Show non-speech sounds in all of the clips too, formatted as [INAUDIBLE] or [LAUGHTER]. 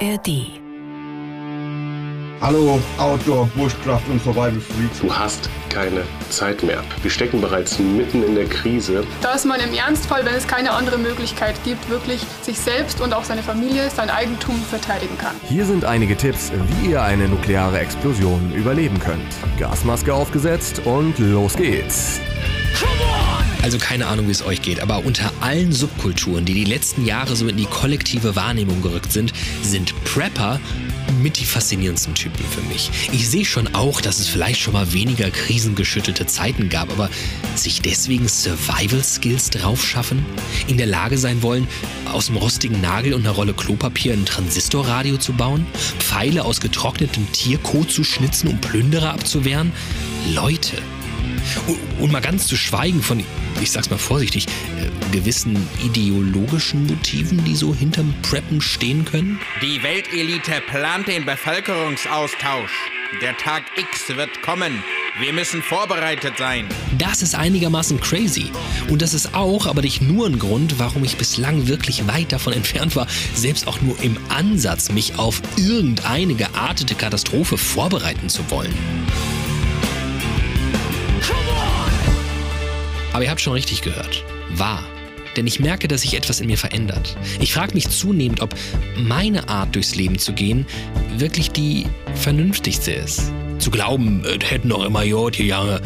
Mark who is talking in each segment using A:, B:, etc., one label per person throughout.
A: ARD.
B: Hallo Outdoor, Bushcraft und Survival Freaks.
C: Du hast keine Zeit mehr. Wir stecken bereits mitten in der Krise.
D: Da ist man im Ernstfall, wenn es keine andere Möglichkeit gibt, wirklich sich selbst und auch seine Familie, sein Eigentum verteidigen kann.
E: Hier sind einige Tipps, wie ihr eine nukleare Explosion überleben könnt. Gasmaske aufgesetzt und los geht's.
F: Also keine Ahnung, wie es euch geht, aber unter allen Subkulturen, die die letzten Jahre so in die kollektive Wahrnehmung gerückt sind, sind Prepper mit die faszinierendsten Typen für mich. Ich sehe schon auch, dass es vielleicht schon mal weniger krisengeschüttelte Zeiten gab, aber sich deswegen Survival-Skills draufschaffen? In der Lage sein wollen, aus dem rostigen Nagel und einer Rolle Klopapier ein Transistorradio zu bauen? Pfeile aus getrocknetem Tierkot zu schnitzen, um Plünderer abzuwehren? Leute, und mal ganz zu schweigen von, ich sag's mal vorsichtig, äh, gewissen ideologischen Motiven, die so hinterm Preppen stehen können?
G: Die Weltelite plant den Bevölkerungsaustausch. Der Tag X wird kommen. Wir müssen vorbereitet sein.
F: Das ist einigermaßen crazy. Und das ist auch, aber nicht nur ein Grund, warum ich bislang wirklich weit davon entfernt war, selbst auch nur im Ansatz mich auf irgendeine geartete Katastrophe vorbereiten zu wollen. Aber ihr habt schon richtig gehört. Wahr. Denn ich merke, dass sich etwas in mir verändert. Ich frage mich zunehmend, ob meine Art durchs Leben zu gehen wirklich die vernünftigste ist. Zu glauben, es hätten noch immer Jod Jange.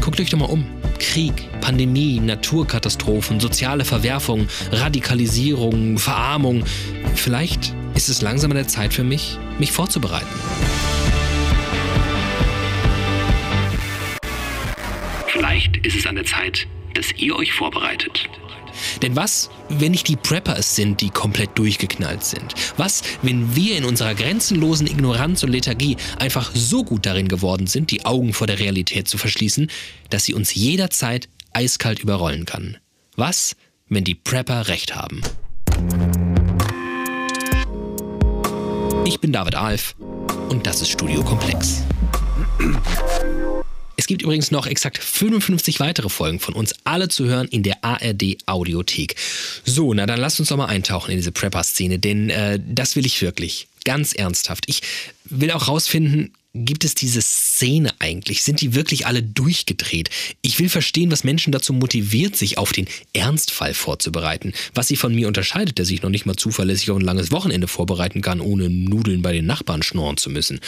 F: Guckt euch doch mal um. Krieg, Pandemie, Naturkatastrophen, soziale Verwerfung, Radikalisierung, Verarmung. Vielleicht ist es langsam an der Zeit für mich, mich vorzubereiten. Vielleicht ist es an der Zeit, dass ihr euch vorbereitet. Denn was, wenn nicht die Prepper es sind, die komplett durchgeknallt sind? Was, wenn wir in unserer grenzenlosen Ignoranz und Lethargie einfach so gut darin geworden sind, die Augen vor der Realität zu verschließen, dass sie uns jederzeit eiskalt überrollen kann? Was, wenn die Prepper recht haben? Ich bin David Alf und das ist Studio Komplex. Es gibt übrigens noch exakt 55 weitere Folgen von uns, alle zu hören in der ARD Audiothek. So, na dann lasst uns doch mal eintauchen in diese Prepper-Szene, denn äh, das will ich wirklich. Ganz ernsthaft. Ich will auch rausfinden, gibt es diese Szene eigentlich? Sind die wirklich alle durchgedreht? Ich will verstehen, was Menschen dazu motiviert, sich auf den Ernstfall vorzubereiten. Was sie von mir unterscheidet, der sich noch nicht mal zuverlässig auf ein langes Wochenende vorbereiten kann, ohne Nudeln bei den Nachbarn schnorren zu müssen.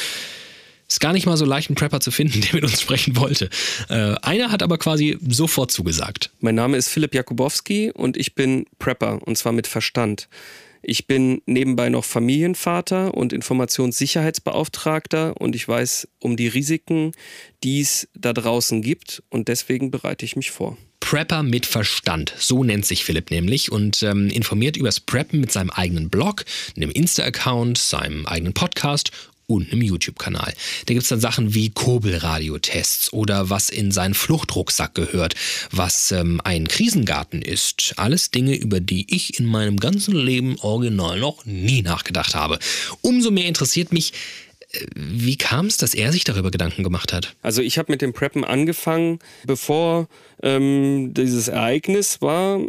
F: Ist gar nicht mal so leicht, einen Prepper zu finden, [LAUGHS] der mit uns sprechen wollte. Äh, einer hat aber quasi sofort zugesagt.
H: Mein Name ist Philipp Jakubowski und ich bin Prepper und zwar mit Verstand. Ich bin nebenbei noch Familienvater und Informationssicherheitsbeauftragter und ich weiß um die Risiken, die es da draußen gibt und deswegen bereite ich mich vor.
F: Prepper mit Verstand, so nennt sich Philipp nämlich und ähm, informiert übers Preppen mit seinem eigenen Blog, einem Insta-Account, seinem eigenen Podcast und einem YouTube-Kanal. Da gibt es dann Sachen wie Kurbelradiotests oder was in seinen Fluchtrucksack gehört, was ähm, ein Krisengarten ist. Alles Dinge, über die ich in meinem ganzen Leben original noch nie nachgedacht habe. Umso mehr interessiert mich, äh, wie kam es, dass er sich darüber Gedanken gemacht hat?
H: Also ich habe mit dem Preppen angefangen, bevor ähm, dieses Ereignis war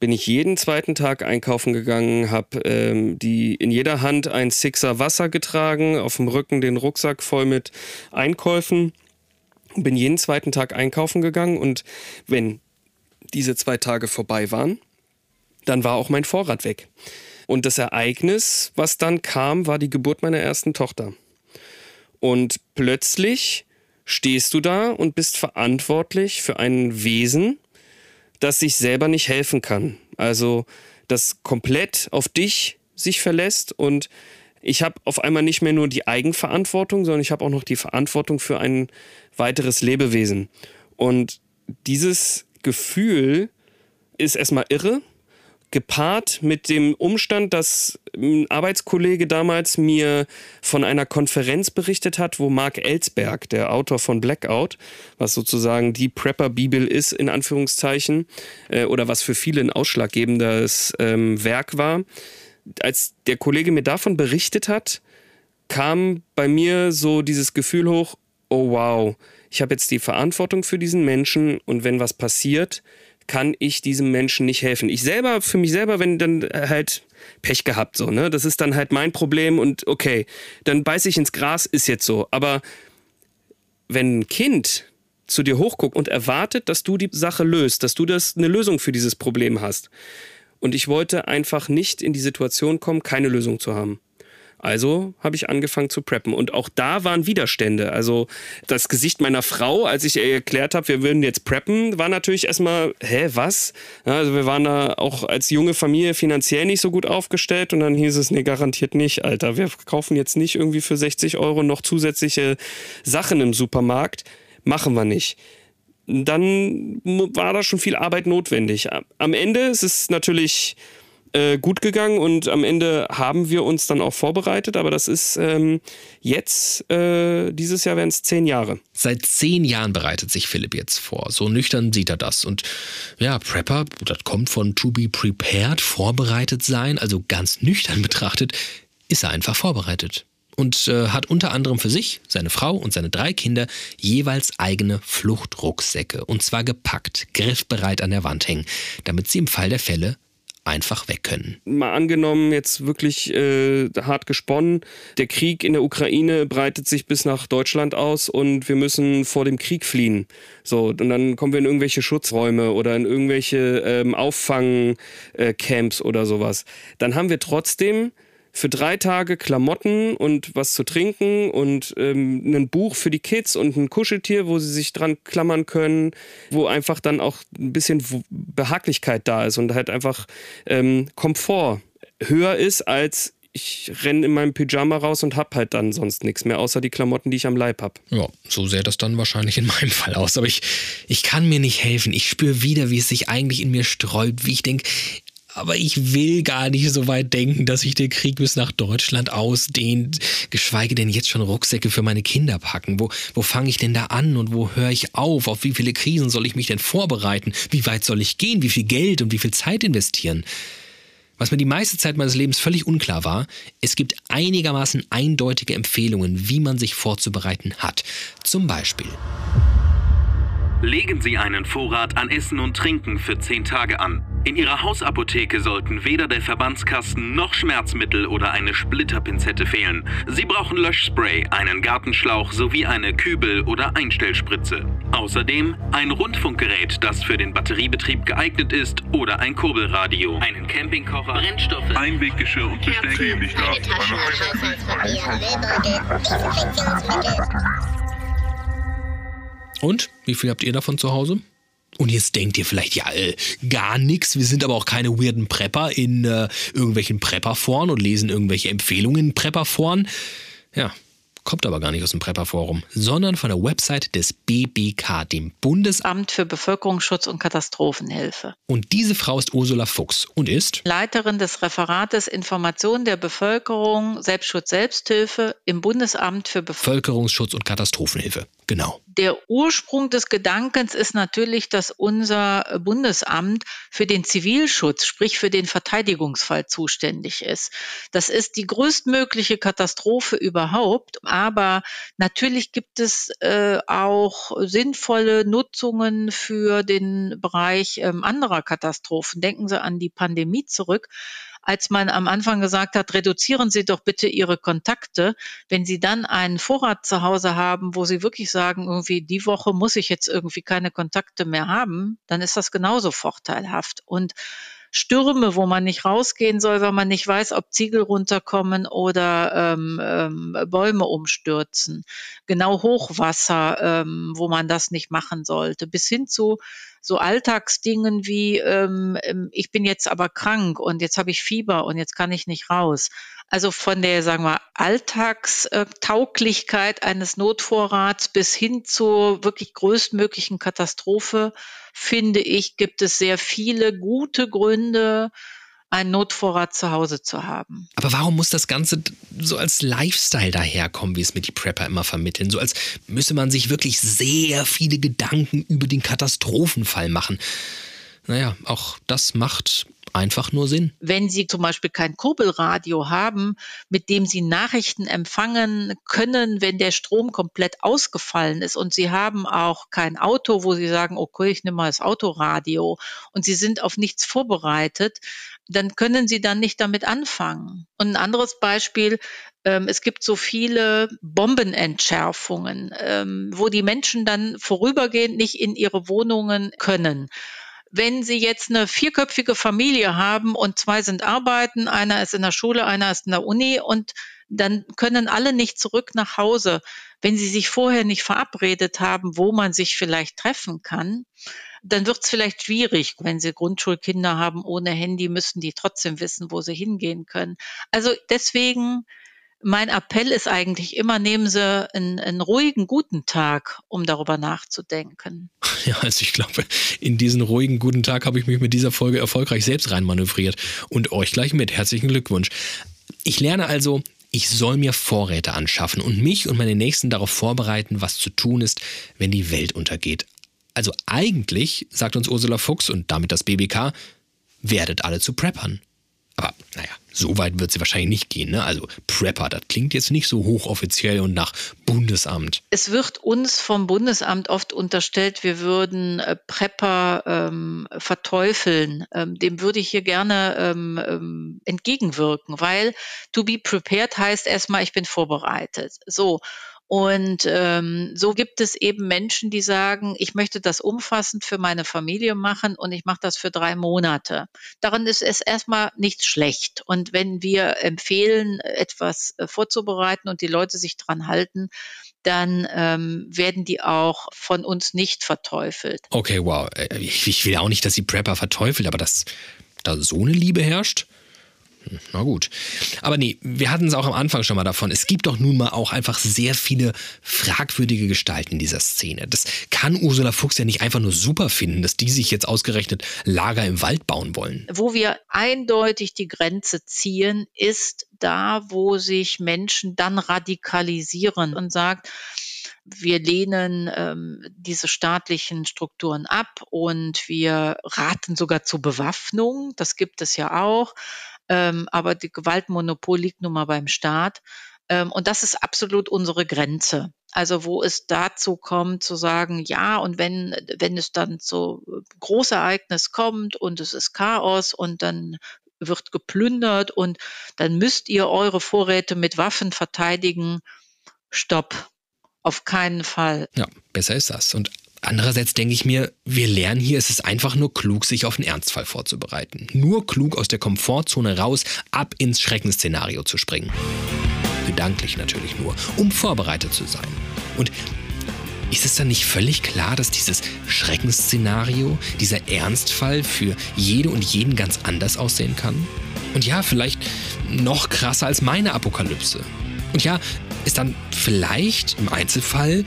H: bin ich jeden zweiten Tag einkaufen gegangen, habe ähm, die in jeder Hand ein Sixer Wasser getragen, auf dem Rücken den Rucksack voll mit Einkäufen, bin jeden zweiten Tag einkaufen gegangen und wenn diese zwei Tage vorbei waren, dann war auch mein Vorrat weg. Und das Ereignis, was dann kam, war die Geburt meiner ersten Tochter. Und plötzlich stehst du da und bist verantwortlich für ein Wesen, das sich selber nicht helfen kann. Also das komplett auf dich sich verlässt und ich habe auf einmal nicht mehr nur die Eigenverantwortung, sondern ich habe auch noch die Verantwortung für ein weiteres Lebewesen. Und dieses Gefühl ist erstmal irre, gepaart mit dem Umstand, dass ein Arbeitskollege damals mir von einer Konferenz berichtet hat, wo Mark Ellsberg, der Autor von Blackout, was sozusagen die Prepper-Bibel ist, in Anführungszeichen, äh, oder was für viele ein ausschlaggebendes ähm, Werk war, als der Kollege mir davon berichtet hat, kam bei mir so dieses Gefühl hoch, oh wow, ich habe jetzt die Verantwortung für diesen Menschen und wenn was passiert, kann ich diesem Menschen nicht helfen. Ich selber, für mich selber, wenn dann halt Pech gehabt, so, ne? Das ist dann halt mein Problem und okay, dann beiß ich ins Gras, ist jetzt so. Aber wenn ein Kind zu dir hochguckt und erwartet, dass du die Sache löst, dass du das eine Lösung für dieses Problem hast. Und ich wollte einfach nicht in die Situation kommen, keine Lösung zu haben. Also habe ich angefangen zu preppen. Und auch da waren Widerstände. Also das Gesicht meiner Frau, als ich ihr erklärt habe, wir würden jetzt preppen, war natürlich erstmal, hä, was? Ja, also wir waren da auch als junge Familie finanziell nicht so gut aufgestellt. Und dann hieß es, nee, garantiert nicht, Alter. Wir kaufen jetzt nicht irgendwie für 60 Euro noch zusätzliche Sachen im Supermarkt. Machen wir nicht dann war da schon viel Arbeit notwendig. Am Ende ist es natürlich äh, gut gegangen und am Ende haben wir uns dann auch vorbereitet, aber das ist ähm, jetzt, äh, dieses Jahr werden es zehn Jahre.
F: Seit zehn Jahren bereitet sich Philipp jetzt vor. So nüchtern sieht er das. Und ja, Prepper, das kommt von to be prepared, vorbereitet sein, also ganz nüchtern [LAUGHS] betrachtet, ist er einfach vorbereitet und äh, hat unter anderem für sich, seine Frau und seine drei Kinder jeweils eigene Fluchtrucksäcke und zwar gepackt, griffbereit an der Wand hängen, damit sie im Fall der Fälle einfach weg können.
H: Mal angenommen, jetzt wirklich äh, hart gesponnen, der Krieg in der Ukraine breitet sich bis nach Deutschland aus und wir müssen vor dem Krieg fliehen. So, und dann kommen wir in irgendwelche Schutzräume oder in irgendwelche ähm, Auffangcamps oder sowas. Dann haben wir trotzdem für drei Tage Klamotten und was zu trinken und ähm, ein Buch für die Kids und ein Kuscheltier, wo sie sich dran klammern können, wo einfach dann auch ein bisschen Behaglichkeit da ist und halt einfach ähm, Komfort höher ist als ich renne in meinem Pyjama raus und hab halt dann sonst nichts mehr, außer die Klamotten, die ich am Leib hab.
F: Ja, so sähe das dann wahrscheinlich in meinem Fall aus. Aber ich, ich kann mir nicht helfen. Ich spüre wieder, wie es sich eigentlich in mir sträubt, wie ich denke, aber ich will gar nicht so weit denken, dass sich der Krieg bis nach Deutschland ausdehnt, geschweige denn jetzt schon Rucksäcke für meine Kinder packen. Wo, wo fange ich denn da an und wo höre ich auf? Auf wie viele Krisen soll ich mich denn vorbereiten? Wie weit soll ich gehen? Wie viel Geld und wie viel Zeit investieren? Was mir die meiste Zeit meines Lebens völlig unklar war, es gibt einigermaßen eindeutige Empfehlungen, wie man sich vorzubereiten hat. Zum Beispiel.
A: Legen Sie einen Vorrat an Essen und Trinken für 10 Tage an. In Ihrer Hausapotheke sollten weder der Verbandskasten noch Schmerzmittel oder eine Splitterpinzette fehlen. Sie brauchen Löschspray, einen Gartenschlauch sowie eine Kübel- oder Einstellspritze. Außerdem ein Rundfunkgerät, das für den Batteriebetrieb geeignet ist oder ein Kurbelradio, einen Campingkocher, Brennstoffe,
I: Einweggeschirr und Bestelllichter, eine Tasche,
F: Und wie viel habt ihr davon zu Hause? Und jetzt denkt ihr vielleicht, ja, äh, gar nichts. Wir sind aber auch keine weirden Prepper in äh, irgendwelchen Prepperforen und lesen irgendwelche Empfehlungen in Prepperforen. Ja, kommt aber gar nicht aus dem Prepperforum, sondern von der Website des BBK, dem Bundesamt
J: für Bevölkerungsschutz und Katastrophenhilfe.
F: Und diese Frau ist Ursula Fuchs und ist
J: Leiterin des Referates Information der Bevölkerung, Selbstschutz, Selbsthilfe im Bundesamt für
F: Bevölkerungsschutz und Katastrophenhilfe. Genau.
J: Der Ursprung des Gedankens ist natürlich, dass unser Bundesamt für den Zivilschutz, sprich für den Verteidigungsfall zuständig ist. Das ist die größtmögliche Katastrophe überhaupt, aber natürlich gibt es äh, auch sinnvolle Nutzungen für den Bereich äh, anderer Katastrophen. Denken Sie an die Pandemie zurück als man am Anfang gesagt hat, reduzieren Sie doch bitte Ihre Kontakte. Wenn Sie dann einen Vorrat zu Hause haben, wo Sie wirklich sagen, irgendwie die Woche muss ich jetzt irgendwie keine Kontakte mehr haben, dann ist das genauso vorteilhaft. Und Stürme, wo man nicht rausgehen soll, weil man nicht weiß, ob Ziegel runterkommen oder ähm, ähm, Bäume umstürzen. Genau Hochwasser, ähm, wo man das nicht machen sollte, bis hin zu so Alltagsdingen wie ähm, ähm, ich bin jetzt aber krank und jetzt habe ich Fieber und jetzt kann ich nicht raus. Also von der, sagen wir, Alltagstauglichkeit eines Notvorrats bis hin zur wirklich größtmöglichen Katastrophe, finde ich, gibt es sehr viele gute Gründe, einen Notvorrat zu Hause zu haben.
F: Aber warum muss das Ganze so als Lifestyle daherkommen, wie es mir die Prepper immer vermitteln? So als müsse man sich wirklich sehr viele Gedanken über den Katastrophenfall machen. Naja, auch das macht einfach nur Sinn.
J: Wenn Sie zum Beispiel kein Kurbelradio haben, mit dem Sie Nachrichten empfangen können, wenn der Strom komplett ausgefallen ist und Sie haben auch kein Auto, wo Sie sagen, okay, ich nehme mal das Autoradio und Sie sind auf nichts vorbereitet, dann können Sie dann nicht damit anfangen. Und ein anderes Beispiel, ähm, es gibt so viele Bombenentschärfungen, ähm, wo die Menschen dann vorübergehend nicht in ihre Wohnungen können. Wenn Sie jetzt eine vierköpfige Familie haben und zwei sind arbeiten, einer ist in der Schule, einer ist in der Uni und dann können alle nicht zurück nach Hause. Wenn Sie sich vorher nicht verabredet haben, wo man sich vielleicht treffen kann, dann wird es vielleicht schwierig. Wenn Sie Grundschulkinder haben ohne Handy, müssen die trotzdem wissen, wo sie hingehen können. Also deswegen mein Appell ist eigentlich immer, nehmen Sie einen, einen, ruhigen, guten Tag, um darüber nachzudenken. [LAUGHS]
F: Ja, also ich glaube, in diesen ruhigen, guten Tag habe ich mich mit dieser Folge erfolgreich selbst reinmanövriert. Und euch gleich mit. Herzlichen Glückwunsch. Ich lerne also, ich soll mir Vorräte anschaffen und mich und meine Nächsten darauf vorbereiten, was zu tun ist, wenn die Welt untergeht. Also eigentlich, sagt uns Ursula Fuchs und damit das BBK, werdet alle zu Preppern. Aber naja, so weit wird sie wahrscheinlich nicht gehen. Ne? Also Prepper, das klingt jetzt nicht so hochoffiziell und nach Bundesamt.
J: Es wird uns vom Bundesamt oft unterstellt, wir würden äh, Prepper ähm, verteufeln. Ähm, dem würde ich hier gerne ähm, ähm entgegenwirken, weil to be prepared heißt erstmal, ich bin vorbereitet. So. Und ähm, so gibt es eben Menschen, die sagen, ich möchte das umfassend für meine Familie machen und ich mache das für drei Monate. Daran ist es erstmal nicht schlecht. Und wenn wir empfehlen, etwas äh, vorzubereiten und die Leute sich dran halten, dann ähm, werden die auch von uns nicht verteufelt.
F: Okay, wow. Äh, ich will auch nicht, dass die Prepper verteufelt, aber dass da so eine Liebe herrscht, na gut. Aber nee, wir hatten es auch am Anfang schon mal davon. Es gibt doch nun mal auch einfach sehr viele fragwürdige Gestalten in dieser Szene. Das kann Ursula Fuchs ja nicht einfach nur super finden, dass die sich jetzt ausgerechnet Lager im Wald bauen wollen.
J: Wo wir eindeutig die Grenze ziehen, ist da, wo sich Menschen dann radikalisieren und sagt, wir lehnen ähm, diese staatlichen Strukturen ab und wir raten sogar zur Bewaffnung. Das gibt es ja auch. Ähm, aber die Gewaltmonopol liegt nun mal beim Staat. Ähm, und das ist absolut unsere Grenze. Also wo es dazu kommt zu sagen, ja, und wenn, wenn es dann zu Großereignis kommt und es ist Chaos und dann wird geplündert und dann müsst ihr eure Vorräte mit Waffen verteidigen. Stopp. Auf keinen Fall.
F: Ja, besser ist das. Und Andererseits denke ich mir, wir lernen hier, es ist einfach nur klug, sich auf einen Ernstfall vorzubereiten. Nur klug aus der Komfortzone raus, ab ins Schreckensszenario zu springen. Gedanklich natürlich nur, um vorbereitet zu sein. Und ist es dann nicht völlig klar, dass dieses Schreckensszenario, dieser Ernstfall für jede und jeden ganz anders aussehen kann? Und ja, vielleicht noch krasser als meine Apokalypse. Und ja, ist dann vielleicht im Einzelfall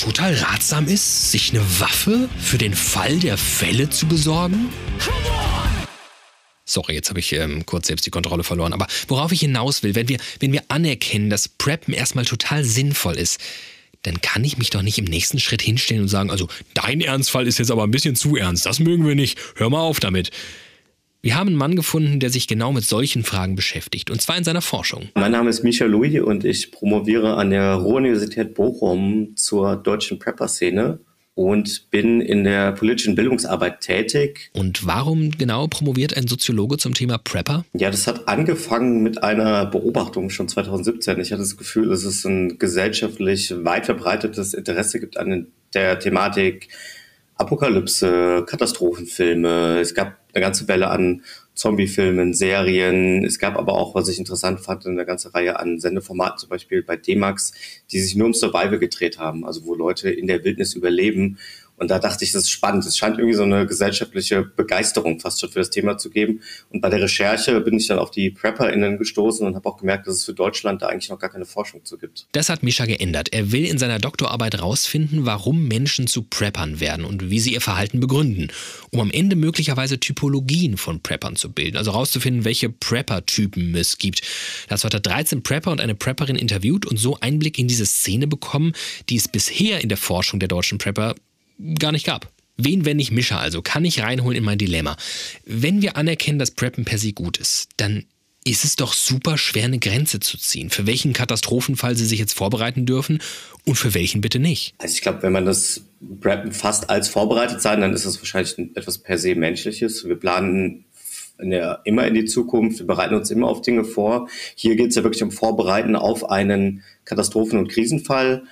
F: total ratsam ist, sich eine Waffe für den Fall der Fälle zu besorgen? Sorry, jetzt habe ich ähm, kurz selbst die Kontrolle verloren. Aber worauf ich hinaus will, wenn wir, wenn wir anerkennen, dass Preppen erstmal total sinnvoll ist, dann kann ich mich doch nicht im nächsten Schritt hinstellen und sagen, also dein Ernstfall ist jetzt aber ein bisschen zu ernst, das mögen wir nicht, hör mal auf damit. Wir haben einen Mann gefunden, der sich genau mit solchen Fragen beschäftigt, und zwar in seiner Forschung.
K: Mein Name ist Micha Louis und ich promoviere an der Ruhr-Universität Bochum zur deutschen Prepper-Szene und bin in der politischen Bildungsarbeit tätig.
F: Und warum genau promoviert ein Soziologe zum Thema Prepper?
K: Ja, das hat angefangen mit einer Beobachtung schon 2017. Ich hatte das Gefühl, dass es ein gesellschaftlich weit verbreitetes Interesse gibt an der Thematik Apokalypse, Katastrophenfilme. Es gab eine ganze Welle an Zombie-Filmen, Serien. Es gab aber auch, was ich interessant fand, eine ganze Reihe an Sendeformaten, zum Beispiel bei D-Max, die sich nur um Survival gedreht haben, also wo Leute in der Wildnis überleben und da dachte ich, das ist spannend. Es scheint irgendwie so eine gesellschaftliche Begeisterung fast schon für das Thema zu geben. Und bei der Recherche bin ich dann auf die PrepperInnen gestoßen und habe auch gemerkt, dass es für Deutschland da eigentlich noch gar keine Forschung zu gibt.
F: Das hat Mischa geändert. Er will in seiner Doktorarbeit rausfinden, warum Menschen zu Preppern werden und wie sie ihr Verhalten begründen, um am Ende möglicherweise Typologien von Preppern zu bilden, also rauszufinden, welche Prepper-Typen es gibt. Dazu hat er 13 Prepper und eine Prepperin interviewt und so Einblick in diese Szene bekommen, die es bisher in der Forschung der deutschen Prepper gar nicht gab. Wen, wenn nicht Mischer also, kann ich reinholen in mein Dilemma? Wenn wir anerkennen, dass Preppen per se gut ist, dann ist es doch super schwer, eine Grenze zu ziehen. Für welchen Katastrophenfall Sie sich jetzt vorbereiten dürfen und für welchen bitte nicht?
K: Also ich glaube, wenn man das Preppen fast als vorbereitet sein, dann ist es wahrscheinlich etwas per se Menschliches. Wir planen in der, immer in die Zukunft, wir bereiten uns immer auf Dinge vor. Hier geht es ja wirklich um Vorbereiten auf einen Katastrophen- und Krisenfall.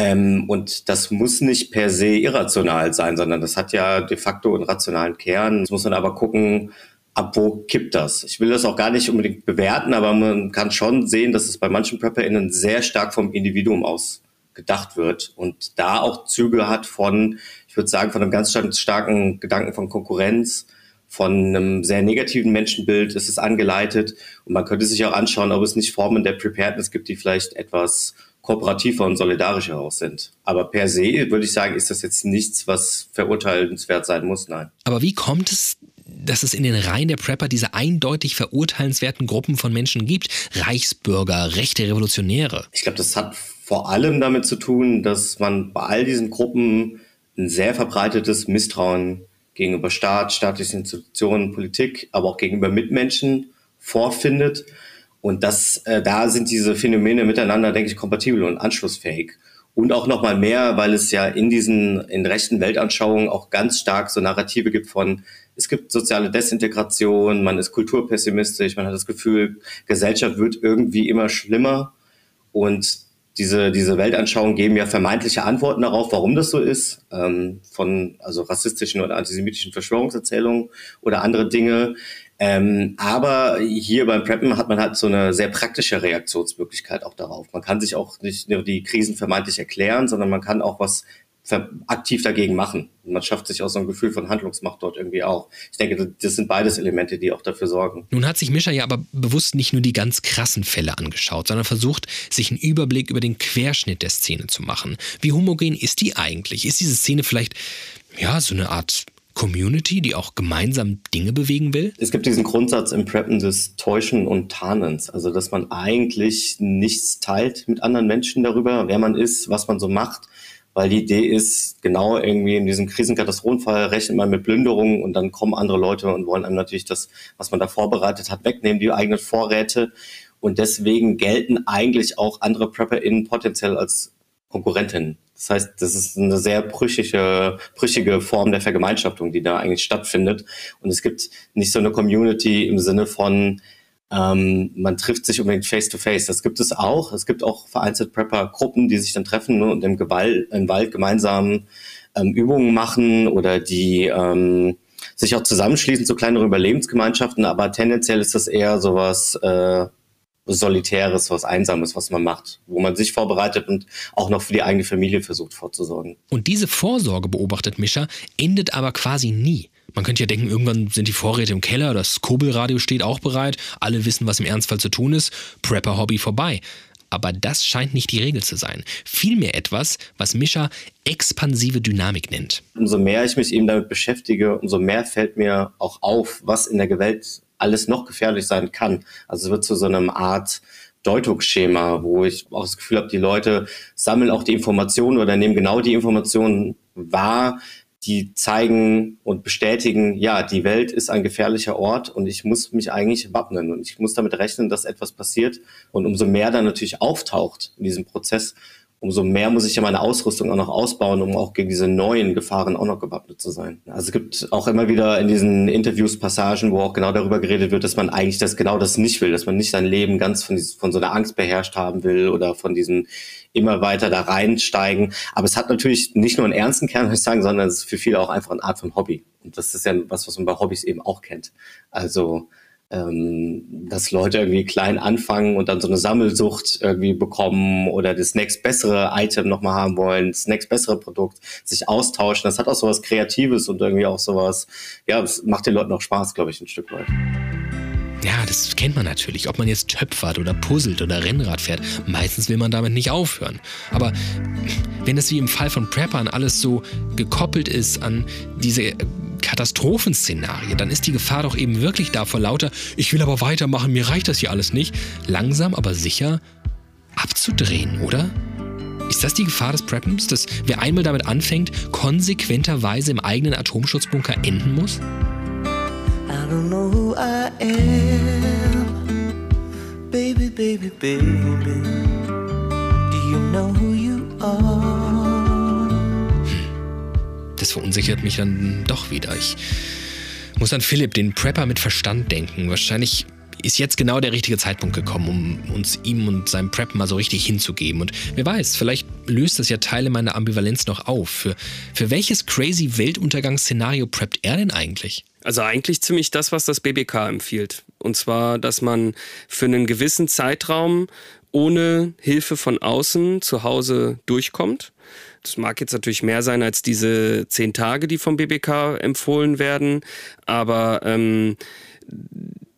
K: Ähm, und das muss nicht per se irrational sein, sondern das hat ja de facto einen rationalen Kern. Das muss man aber gucken, ab wo kippt das? Ich will das auch gar nicht unbedingt bewerten, aber man kann schon sehen, dass es bei manchen PrepperInnen sehr stark vom Individuum aus gedacht wird und da auch Züge hat von, ich würde sagen, von einem ganz starken Gedanken von Konkurrenz, von einem sehr negativen Menschenbild ist es angeleitet und man könnte sich auch anschauen, ob es nicht Formen der Preparedness gibt, die vielleicht etwas kooperativer und solidarischer auch sind. Aber per se würde ich sagen, ist das jetzt nichts, was verurteilenswert sein muss, nein.
F: Aber wie kommt es, dass es in den Reihen der Prepper diese eindeutig verurteilenswerten Gruppen von Menschen gibt? Reichsbürger, rechte Revolutionäre.
K: Ich glaube, das hat vor allem damit zu tun, dass man bei all diesen Gruppen ein sehr verbreitetes Misstrauen gegenüber Staat, staatlichen Institutionen, Politik, aber auch gegenüber Mitmenschen vorfindet. Und das, äh, da sind diese Phänomene miteinander, denke ich, kompatibel und anschlussfähig. Und auch nochmal mehr, weil es ja in diesen, in rechten Weltanschauungen auch ganz stark so Narrative gibt von, es gibt soziale Desintegration, man ist kulturpessimistisch, man hat das Gefühl, Gesellschaft wird irgendwie immer schlimmer. Und diese, diese Weltanschauungen geben ja vermeintliche Antworten darauf, warum das so ist, ähm, von also rassistischen oder antisemitischen Verschwörungserzählungen oder andere Dinge. Ähm, aber hier beim Preppen hat man halt so eine sehr praktische Reaktionsmöglichkeit auch darauf. Man kann sich auch nicht nur die Krisen vermeintlich erklären, sondern man kann auch was aktiv dagegen machen. Man schafft sich auch so ein Gefühl von Handlungsmacht dort irgendwie auch. Ich denke, das sind beides Elemente, die auch dafür sorgen.
F: Nun hat sich Mischa ja aber bewusst nicht nur die ganz krassen Fälle angeschaut, sondern versucht, sich einen Überblick über den Querschnitt der Szene zu machen. Wie homogen ist die eigentlich? Ist diese Szene vielleicht, ja, so eine Art Community, die auch gemeinsam Dinge bewegen will?
K: Es gibt diesen Grundsatz im Preppen des Täuschen und Tarnens. Also, dass man eigentlich nichts teilt mit anderen Menschen darüber, wer man ist, was man so macht. Weil die Idee ist, genau irgendwie in diesem Krisenkatastrophenfall rechnet man mit Plünderungen und dann kommen andere Leute und wollen einem natürlich das, was man da vorbereitet hat, wegnehmen, die eigenen Vorräte. Und deswegen gelten eigentlich auch andere PrepperInnen potenziell als Konkurrentinnen. Das heißt, das ist eine sehr brüchige, brüchige Form der Vergemeinschaftung, die da eigentlich stattfindet. Und es gibt nicht so eine Community im Sinne von, ähm, man trifft sich unbedingt face to face. Das gibt es auch. Es gibt auch vereinzelt Prepper-Gruppen, die sich dann treffen ne, und im, Gewalt, im Wald gemeinsam ähm, Übungen machen oder die ähm, sich auch zusammenschließen zu kleineren Überlebensgemeinschaften. Aber tendenziell ist das eher sowas äh, Solitäres, was Einsames, was man macht, wo man sich vorbereitet und auch noch für die eigene Familie versucht vorzusorgen.
F: Und diese Vorsorge, beobachtet Mischa, endet aber quasi nie. Man könnte ja denken, irgendwann sind die Vorräte im Keller, das Kurbelradio steht auch bereit, alle wissen, was im Ernstfall zu tun ist, Prepper-Hobby vorbei. Aber das scheint nicht die Regel zu sein. Vielmehr etwas, was Mischa expansive Dynamik nennt.
K: Umso mehr ich mich eben damit beschäftige, umso mehr fällt mir auch auf, was in der Welt alles noch gefährlich sein kann. Also es wird zu so einem Art Deutungsschema, wo ich auch das Gefühl habe, die Leute sammeln auch die Informationen oder nehmen genau die Informationen wahr, die zeigen und bestätigen, ja, die Welt ist ein gefährlicher Ort und ich muss mich eigentlich wappnen und ich muss damit rechnen, dass etwas passiert. Und umso mehr dann natürlich auftaucht in diesem Prozess, umso mehr muss ich ja meine Ausrüstung auch noch ausbauen, um auch gegen diese neuen Gefahren auch noch gewappnet zu sein. Also es gibt auch immer wieder in diesen Interviews Passagen, wo auch genau darüber geredet wird, dass man eigentlich das genau das nicht will, dass man nicht sein Leben ganz von, dieses, von so einer Angst beherrscht haben will oder von diesem immer weiter da reinsteigen. Aber es hat natürlich nicht nur einen ernsten Kern, würde ich sagen, sondern es ist für viele auch einfach eine Art von Hobby. Und das ist ja was, was man bei Hobbys eben auch kennt. Also ähm, dass Leute irgendwie klein anfangen und dann so eine Sammelsucht irgendwie bekommen oder das nächst bessere Item nochmal haben wollen, das nächst bessere Produkt, sich austauschen. Das hat auch sowas Kreatives und irgendwie auch sowas, ja, das macht den Leuten auch Spaß, glaube ich, ein Stück weit.
F: Ja, das kennt man natürlich. Ob man jetzt töpfert oder puzzelt oder Rennrad fährt, meistens will man damit nicht aufhören. Aber wenn das wie im Fall von Preppern alles so gekoppelt ist an diese Katastrophenszenarie, dann ist die Gefahr doch eben wirklich da vor lauter, ich will aber weitermachen, mir reicht das hier alles nicht, langsam aber sicher abzudrehen, oder? Ist das die Gefahr des Preppens, dass wer einmal damit anfängt, konsequenterweise im eigenen Atomschutzbunker enden muss? I don't know who I am. Baby, baby, baby. Do you know who you are? Das verunsichert mich dann doch wieder. Ich muss an Philipp, den Prepper mit Verstand denken. Wahrscheinlich ist jetzt genau der richtige Zeitpunkt gekommen, um uns ihm und seinem Prep mal so richtig hinzugeben. Und wer weiß, vielleicht löst das ja Teile meiner Ambivalenz noch auf. Für, für welches crazy Weltuntergangsszenario preppt er denn eigentlich?
H: Also eigentlich ziemlich das, was das BBK empfiehlt. Und zwar, dass man für einen gewissen Zeitraum ohne Hilfe von außen zu Hause durchkommt. Das mag jetzt natürlich mehr sein als diese zehn Tage, die vom BBK empfohlen werden, aber ähm,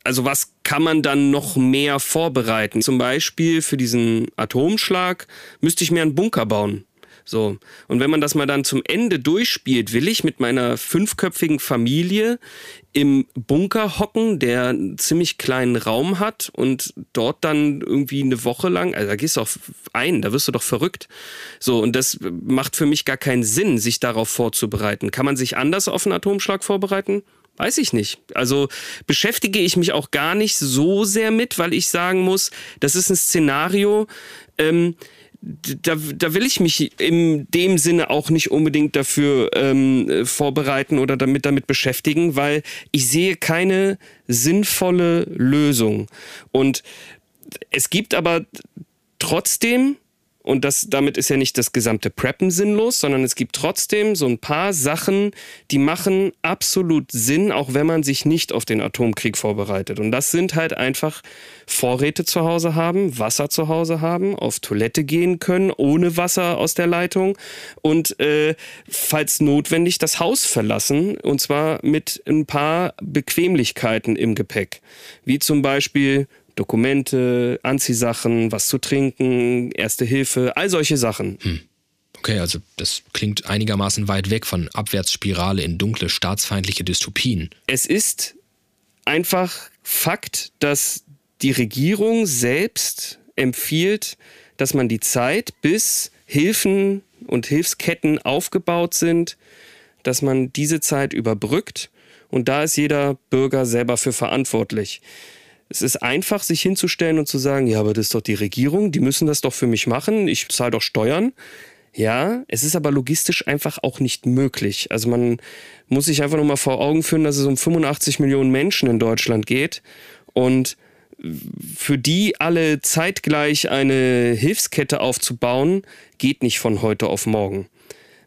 H: also was kann man dann noch mehr vorbereiten? Zum Beispiel für diesen Atomschlag müsste ich mir einen Bunker bauen. So. Und wenn man das mal dann zum Ende durchspielt, will ich mit meiner fünfköpfigen Familie im Bunker hocken, der einen ziemlich kleinen Raum hat und dort dann irgendwie eine Woche lang, also da gehst du auch ein, da wirst du doch verrückt. So, und das macht für mich gar keinen Sinn, sich darauf vorzubereiten. Kann man sich anders auf einen Atomschlag vorbereiten? Weiß ich nicht. Also beschäftige ich mich auch gar nicht so sehr mit, weil ich sagen muss, das ist ein Szenario, ähm, da, da will ich mich in dem Sinne auch nicht unbedingt dafür ähm, vorbereiten oder damit, damit beschäftigen, weil ich sehe keine sinnvolle Lösung. Und es gibt aber trotzdem und das, damit ist ja nicht das gesamte Preppen sinnlos, sondern es gibt trotzdem so ein paar Sachen, die machen absolut Sinn, auch wenn man sich nicht auf den Atomkrieg vorbereitet. Und das sind halt einfach Vorräte zu Hause haben, Wasser zu Hause haben, auf Toilette gehen können, ohne Wasser aus der Leitung und äh, falls notwendig das Haus verlassen. Und zwar mit ein paar Bequemlichkeiten im Gepäck. Wie zum Beispiel Dokumente, Anziehsachen, was zu trinken, Erste Hilfe, all solche Sachen. Hm.
F: Okay, also das klingt einigermaßen weit weg von Abwärtsspirale in dunkle staatsfeindliche Dystopien.
H: Es ist einfach Fakt, dass die Regierung selbst empfiehlt, dass man die Zeit, bis Hilfen und Hilfsketten aufgebaut sind, dass man diese Zeit überbrückt. Und da ist jeder Bürger selber für verantwortlich. Es ist einfach, sich hinzustellen und zu sagen, ja, aber das ist doch die Regierung, die müssen das doch für mich machen, ich zahle doch Steuern. Ja, es ist aber logistisch einfach auch nicht möglich. Also man muss sich einfach nur mal vor Augen führen, dass es um 85 Millionen Menschen in Deutschland geht und für die alle zeitgleich eine Hilfskette aufzubauen, geht nicht von heute auf morgen.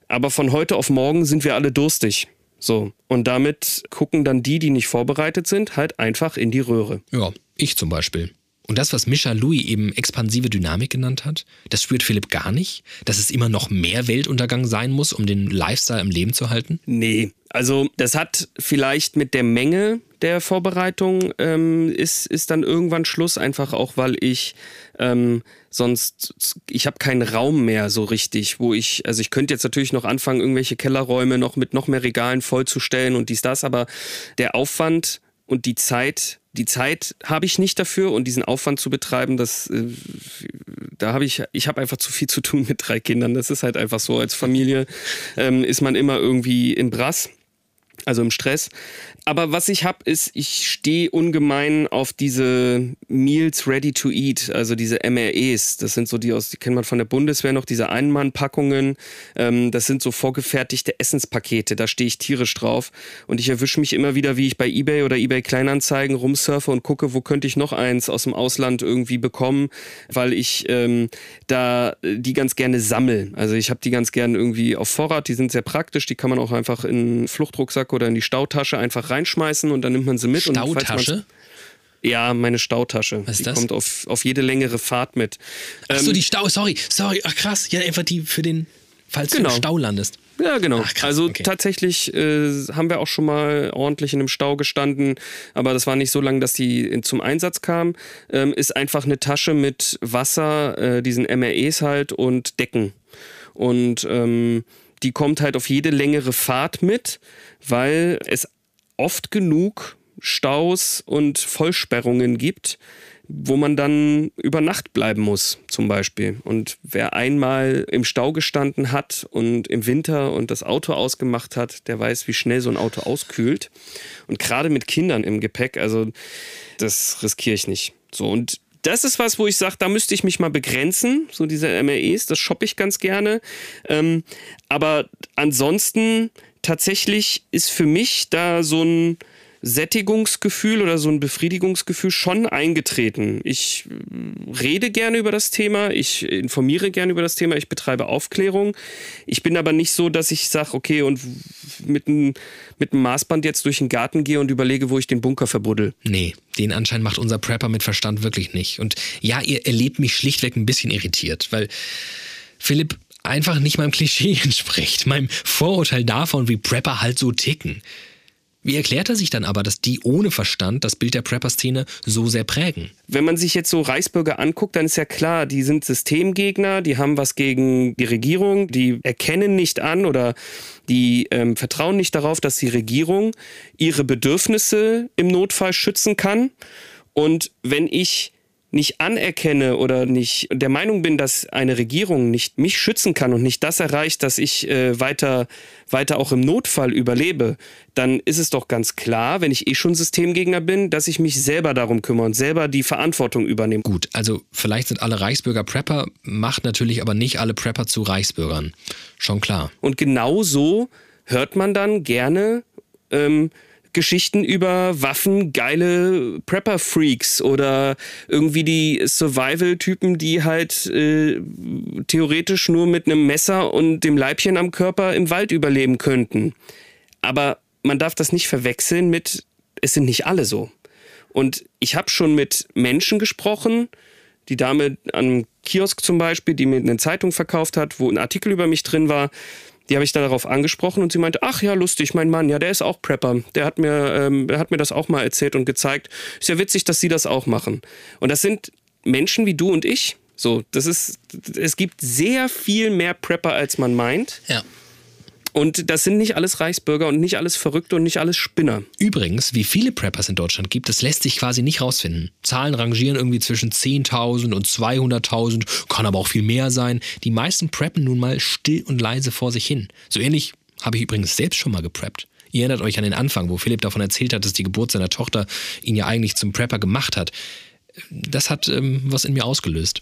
H: Aber von heute auf morgen sind wir alle durstig. So. Und damit gucken dann die, die nicht vorbereitet sind, halt einfach in die Röhre.
F: Ja, ich zum Beispiel. Und das, was Mischa Louis eben expansive Dynamik genannt hat, das spürt Philipp gar nicht, dass es immer noch mehr Weltuntergang sein muss, um den Lifestyle im Leben zu halten?
H: Nee, also das hat vielleicht mit der Menge der Vorbereitung ähm, ist, ist dann irgendwann Schluss, einfach auch, weil ich ähm, sonst, ich habe keinen Raum mehr so richtig, wo ich, also ich könnte jetzt natürlich noch anfangen, irgendwelche Kellerräume noch mit noch mehr Regalen vollzustellen und dies, das, aber der Aufwand und die Zeit, die Zeit habe ich nicht dafür und diesen Aufwand zu betreiben, das, äh, da habe ich, ich habe einfach zu viel zu tun mit drei Kindern. Das ist halt einfach so. Als Familie ähm, ist man immer irgendwie im Brass also im Stress. Aber was ich habe, ist, ich stehe ungemein auf diese Meals Ready to Eat, also diese MREs. Das sind so die aus, die kennt man von der Bundeswehr noch, diese Einmannpackungen. Ähm, das sind so vorgefertigte Essenspakete, da stehe ich tierisch drauf. Und ich erwische mich immer wieder, wie ich bei Ebay oder Ebay Kleinanzeigen rumsurfe und gucke, wo könnte ich noch eins aus dem Ausland irgendwie bekommen, weil ich ähm, da die ganz gerne sammle. Also ich habe die ganz gerne irgendwie auf Vorrat, die sind sehr praktisch, die kann man auch einfach in einen Fluchtrucksack oder in die Stautasche einfach reinschmeißen und dann nimmt man sie mit.
F: Stautasche?
H: Ja, meine Stautasche.
F: Was ist
H: die
F: das?
H: kommt auf, auf jede längere Fahrt mit.
F: Ach so,
H: Ähm,
F: die Stau, sorry, sorry, ach krass. Ja, einfach die für den, falls
H: Genau.
F: du im Stau landest.
H: Ja, genau.
F: Ach, krass,
H: also
F: okay.
H: tatsächlich äh, haben wir auch schon mal ordentlich in einem Stau gestanden, aber das war nicht so lange, dass die in, zum Einsatz kam. Ähm, ist einfach eine Tasche mit Wasser, äh, diesen MREs halt und Decken. Und ähm, die kommt halt auf jede längere Fahrt mit, weil es oft genug Staus und Vollsperrungen gibt, wo man dann über Nacht bleiben muss, zum Beispiel. Und wer einmal im Stau gestanden hat und im Winter und das Auto ausgemacht hat, der weiß, wie schnell so ein Auto auskühlt. Und gerade mit Kindern im Gepäck, also das riskiere ich nicht. So, und das ist was, wo ich sage, da müsste ich mich mal begrenzen, so diese MREs, das shoppe ich ganz gerne. Ähm, aber ansonsten tatsächlich ist für mich da so ein Sättigungsgefühl oder so ein Befriedigungsgefühl schon eingetreten. Ich äh, rede gerne über das Thema, ich informiere gerne über das Thema, ich betreibe Aufklärung. Ich bin aber nicht so, dass ich sage, okay, und mit einem mit Maßband jetzt durch den Garten gehe und überlege, wo ich den Bunker verbuddel.
F: Nee, den Anschein macht unser Prepper mit Verstand wirklich nicht. Und ja, ihr erlebt mich schlichtweg ein bisschen irritiert, weil Philipp einfach nicht meinem Klischee [LAUGHS] entspricht, meinem Vorurteil davon, wie Prepper halt so ticken. Wie erklärt er sich dann aber, dass die ohne Verstand das Bild der Prepper-Szene so sehr prägen?
H: Wenn man sich jetzt so Reichsbürger anguckt, dann ist ja klar, die sind Systemgegner, die haben was gegen die Regierung, die erkennen nicht an oder die ähm, vertrauen nicht darauf, dass die Regierung ihre Bedürfnisse im Notfall schützen kann. Und wenn ich nicht anerkenne oder nicht der Meinung bin, dass eine Regierung nicht mich schützen kann und nicht das erreicht, dass ich äh, weiter, weiter auch im Notfall überlebe, dann ist es doch ganz klar, wenn ich eh schon Systemgegner bin, dass ich mich selber darum kümmere und selber die Verantwortung übernehme.
F: Gut, also vielleicht sind alle Reichsbürger Prepper, macht natürlich aber nicht alle Prepper zu Reichsbürgern. Schon klar.
H: Und genau so hört man dann gerne ähm, Geschichten über Waffen, geile Prepper-Freaks oder irgendwie die Survival-Typen, die halt äh, theoretisch nur mit einem Messer und dem Leibchen am Körper im Wald überleben könnten. Aber man darf das nicht verwechseln mit, es sind nicht alle so. Und ich habe schon mit Menschen gesprochen, die Dame am Kiosk zum Beispiel, die mir eine Zeitung verkauft hat, wo ein Artikel über mich drin war, die habe ich darauf angesprochen und sie meinte, ach ja, lustig, mein Mann, ja, der ist auch Prepper. Der hat mir, ähm, der hat mir das auch mal erzählt und gezeigt. Ist ja witzig, dass sie das auch machen. Und das sind Menschen wie du und ich. So, das ist, es gibt sehr viel mehr Prepper, als man meint.
F: Ja.
H: Und das sind nicht alles Reichsbürger und nicht alles Verrückte und nicht alles Spinner.
F: Übrigens, wie viele Preppers in Deutschland gibt, das lässt sich quasi nicht rausfinden. Zahlen rangieren irgendwie zwischen 10.000 und 200.000, kann aber auch viel mehr sein. Die meisten preppen nun mal still und leise vor sich hin. So ähnlich habe ich übrigens selbst schon mal gepreppt. Ihr erinnert euch an den Anfang, wo Philipp davon erzählt hat, dass die Geburt seiner Tochter ihn ja eigentlich zum Prepper gemacht hat. Das hat ähm, was in mir ausgelöst.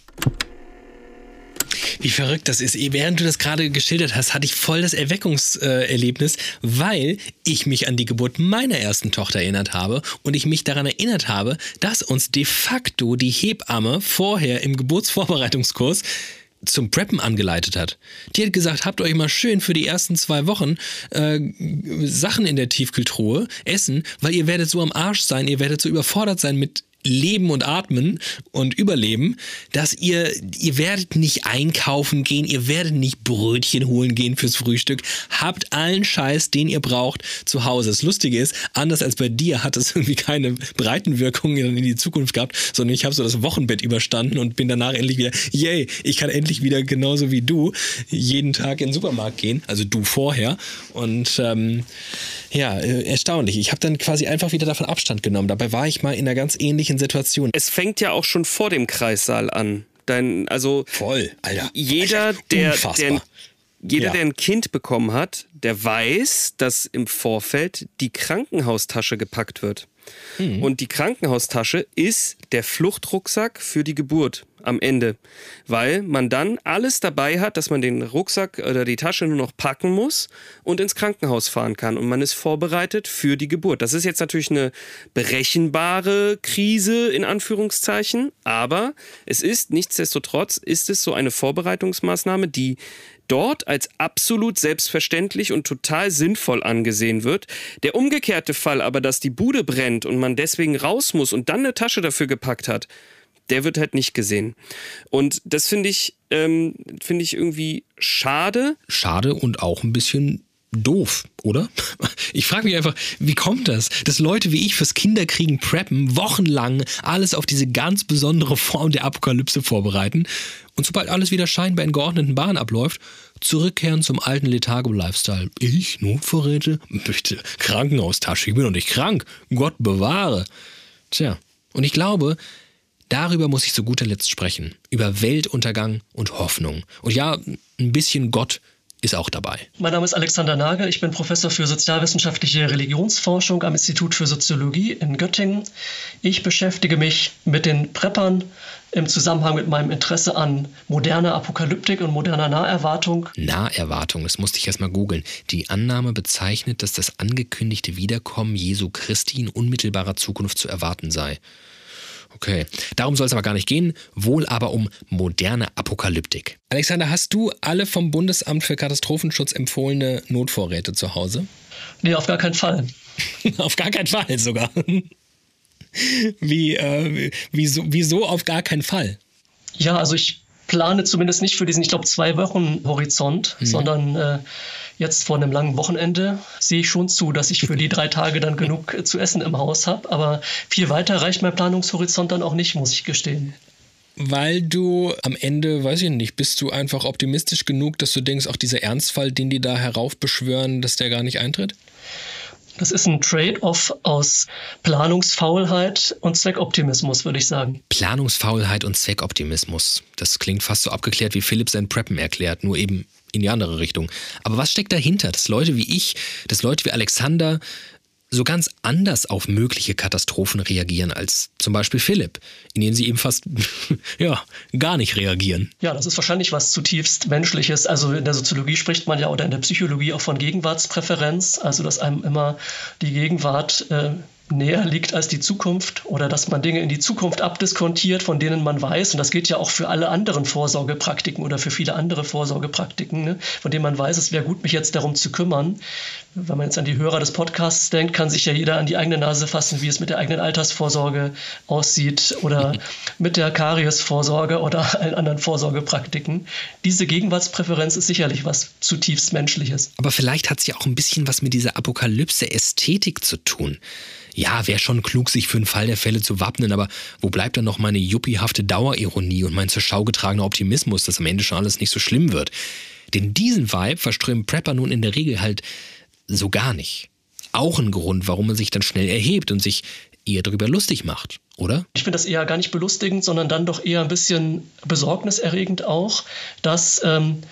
F: Wie verrückt das ist. Während du das gerade geschildert hast, hatte ich voll das Erweckungserlebnis, weil ich mich an die Geburt meiner ersten Tochter erinnert habe und ich mich daran erinnert habe, dass uns de facto die Hebamme vorher im Geburtsvorbereitungskurs zum Preppen angeleitet hat. Die hat gesagt, habt euch mal schön für die ersten zwei Wochen äh, Sachen in der Tiefkühltruhe essen, weil ihr werdet so am Arsch sein, ihr werdet so überfordert sein mit Leben und Atmen und Überleben, dass ihr, ihr werdet nicht einkaufen gehen, ihr werdet nicht Brötchen holen gehen fürs Frühstück, habt allen Scheiß, den ihr braucht, zu Hause. Das Lustige ist, anders als bei dir hat es [LAUGHS] irgendwie keine Breitenwirkung in die Zukunft gehabt, sondern ich habe so das Wochenbett überstanden und bin danach endlich wieder, yay, ich kann endlich wieder genauso wie du jeden Tag in den Supermarkt gehen, also du vorher und ähm, ja, äh, erstaunlich. Ich habe dann quasi einfach wieder davon Abstand genommen. Dabei war ich mal in einer ganz ähnlichen Situation.
H: Es fängt ja auch schon vor dem Kreissaal an. Dein, also
F: voll, Alter.
H: Jeder, der, der, jeder, ja. der ein Kind bekommen hat, der weiß, dass im Vorfeld die Krankenhaustasche gepackt wird. Mhm. Und die Krankenhaustasche ist der Fluchtrucksack für die Geburt am Ende, weil man dann alles dabei hat, dass man den Rucksack oder die Tasche nur noch packen muss und ins Krankenhaus fahren kann und man ist vorbereitet für die Geburt. Das ist jetzt natürlich eine berechenbare Krise in Anführungszeichen, aber es ist nichtsdestotrotz ist es so eine Vorbereitungsmaßnahme, die dort als absolut selbstverständlich und total sinnvoll angesehen wird. Der umgekehrte Fall aber, dass die Bude brennt und man deswegen raus muss und dann eine Tasche dafür gepackt hat, der wird halt nicht gesehen. Und das finde ich, ähm, finde ich irgendwie schade.
F: Schade und auch ein bisschen doof, oder? [LAUGHS] Ich frage mich einfach, wie kommt das, dass Leute wie ich fürs Kinderkriegen preppen, wochenlang alles auf diese ganz besondere Form der Apokalypse vorbereiten und sobald alles wieder scheinbar in geordneten Bahnen abläuft, zurückkehren zum alten Lethargo-Lifestyle. Ich, Notvorräte? Bitte, Krankenhaustasche, ich bin doch nicht krank. Gott bewahre. Tja, und ich glaube, darüber muss ich zu guter Letzt sprechen. Über Weltuntergang und Hoffnung. Und ja, ein bisschen Gott ist auch dabei.
L: Mein Name ist Alexander Nagel. Ich bin Professor für sozialwissenschaftliche Religionsforschung am Institut für Soziologie in Göttingen. Ich beschäftige mich mit den Preppern im Zusammenhang mit meinem Interesse an moderner Apokalyptik und moderner Naherwartung.
F: Naherwartung, das musste ich erstmal googeln. Die Annahme bezeichnet, dass das angekündigte Wiederkommen Jesu Christi in unmittelbarer Zukunft zu erwarten sei. Okay, darum soll es aber gar nicht gehen, wohl aber um moderne Apokalyptik. Alexander, hast du alle vom Bundesamt für Katastrophenschutz empfohlene Notvorräte zu Hause?
L: Nee, auf gar keinen Fall. [LAUGHS]
F: auf gar keinen Fall sogar. [LAUGHS] Wie, äh, wieso, wieso auf gar keinen Fall?
L: Ja, also ich plane zumindest nicht für diesen, ich glaube, zwei Wochen Horizont, mhm. sondern äh, jetzt vor einem langen Wochenende sehe ich schon zu, dass ich für die drei Tage dann genug äh, zu essen im Haus habe. Aber viel weiter reicht mein Planungshorizont dann auch nicht, muss ich gestehen.
F: Weil du am Ende, weiß ich nicht, bist du einfach optimistisch genug, dass du denkst, auch dieser Ernstfall, den die da heraufbeschwören, dass der gar nicht eintritt?
L: Das ist ein Trade-off aus Planungsfaulheit und Zweckoptimismus, würde ich sagen.
F: Planungsfaulheit und Zweckoptimismus. Das klingt fast so abgeklärt, wie Philipp sein Preppen erklärt, nur eben in die andere Richtung. Aber was steckt dahinter? Dass Leute wie ich, dass Leute wie Alexander so ganz anders auf mögliche Katastrophen reagieren als zum Beispiel Philipp, indem sie eben fast [LAUGHS] ja, gar nicht reagieren.
L: Ja, das ist wahrscheinlich was zutiefst Menschliches. Also in der Soziologie spricht man ja oder in der Psychologie auch von Gegenwartspräferenz, also dass einem immer die Gegenwart äh, näher liegt als die Zukunft oder dass man Dinge in die Zukunft abdiskontiert, von denen man weiß, und das gilt ja auch für alle anderen Vorsorgepraktiken oder für viele andere Vorsorgepraktiken, ne, von denen man weiß, es wäre gut, mich jetzt darum zu kümmern. Wenn man jetzt an die Hörer des Podcasts denkt, kann sich ja jeder an die eigene Nase fassen, wie es mit der eigenen Altersvorsorge aussieht oder [LAUGHS] mit der Kariesvorsorge oder allen anderen Vorsorgepraktiken. Diese Gegenwartspräferenz ist sicherlich was zutiefst Menschliches.
F: Aber vielleicht hat es ja auch ein bisschen was mit dieser Apokalypse-Ästhetik zu tun ja, wäre schon klug, sich für den Fall der Fälle zu wappnen, aber wo bleibt dann noch meine juppiehafte Dauerironie und mein zur Schau getragener Optimismus, dass am Ende schon alles nicht so schlimm wird? Denn diesen Vibe verströmen Prepper nun in der Regel halt so gar nicht. Auch ein Grund, warum man sich dann schnell erhebt und sich eher darüber lustig macht, oder?
L: Ich finde das eher gar nicht belustigend, sondern dann doch eher ein bisschen besorgniserregend auch, dass ähm,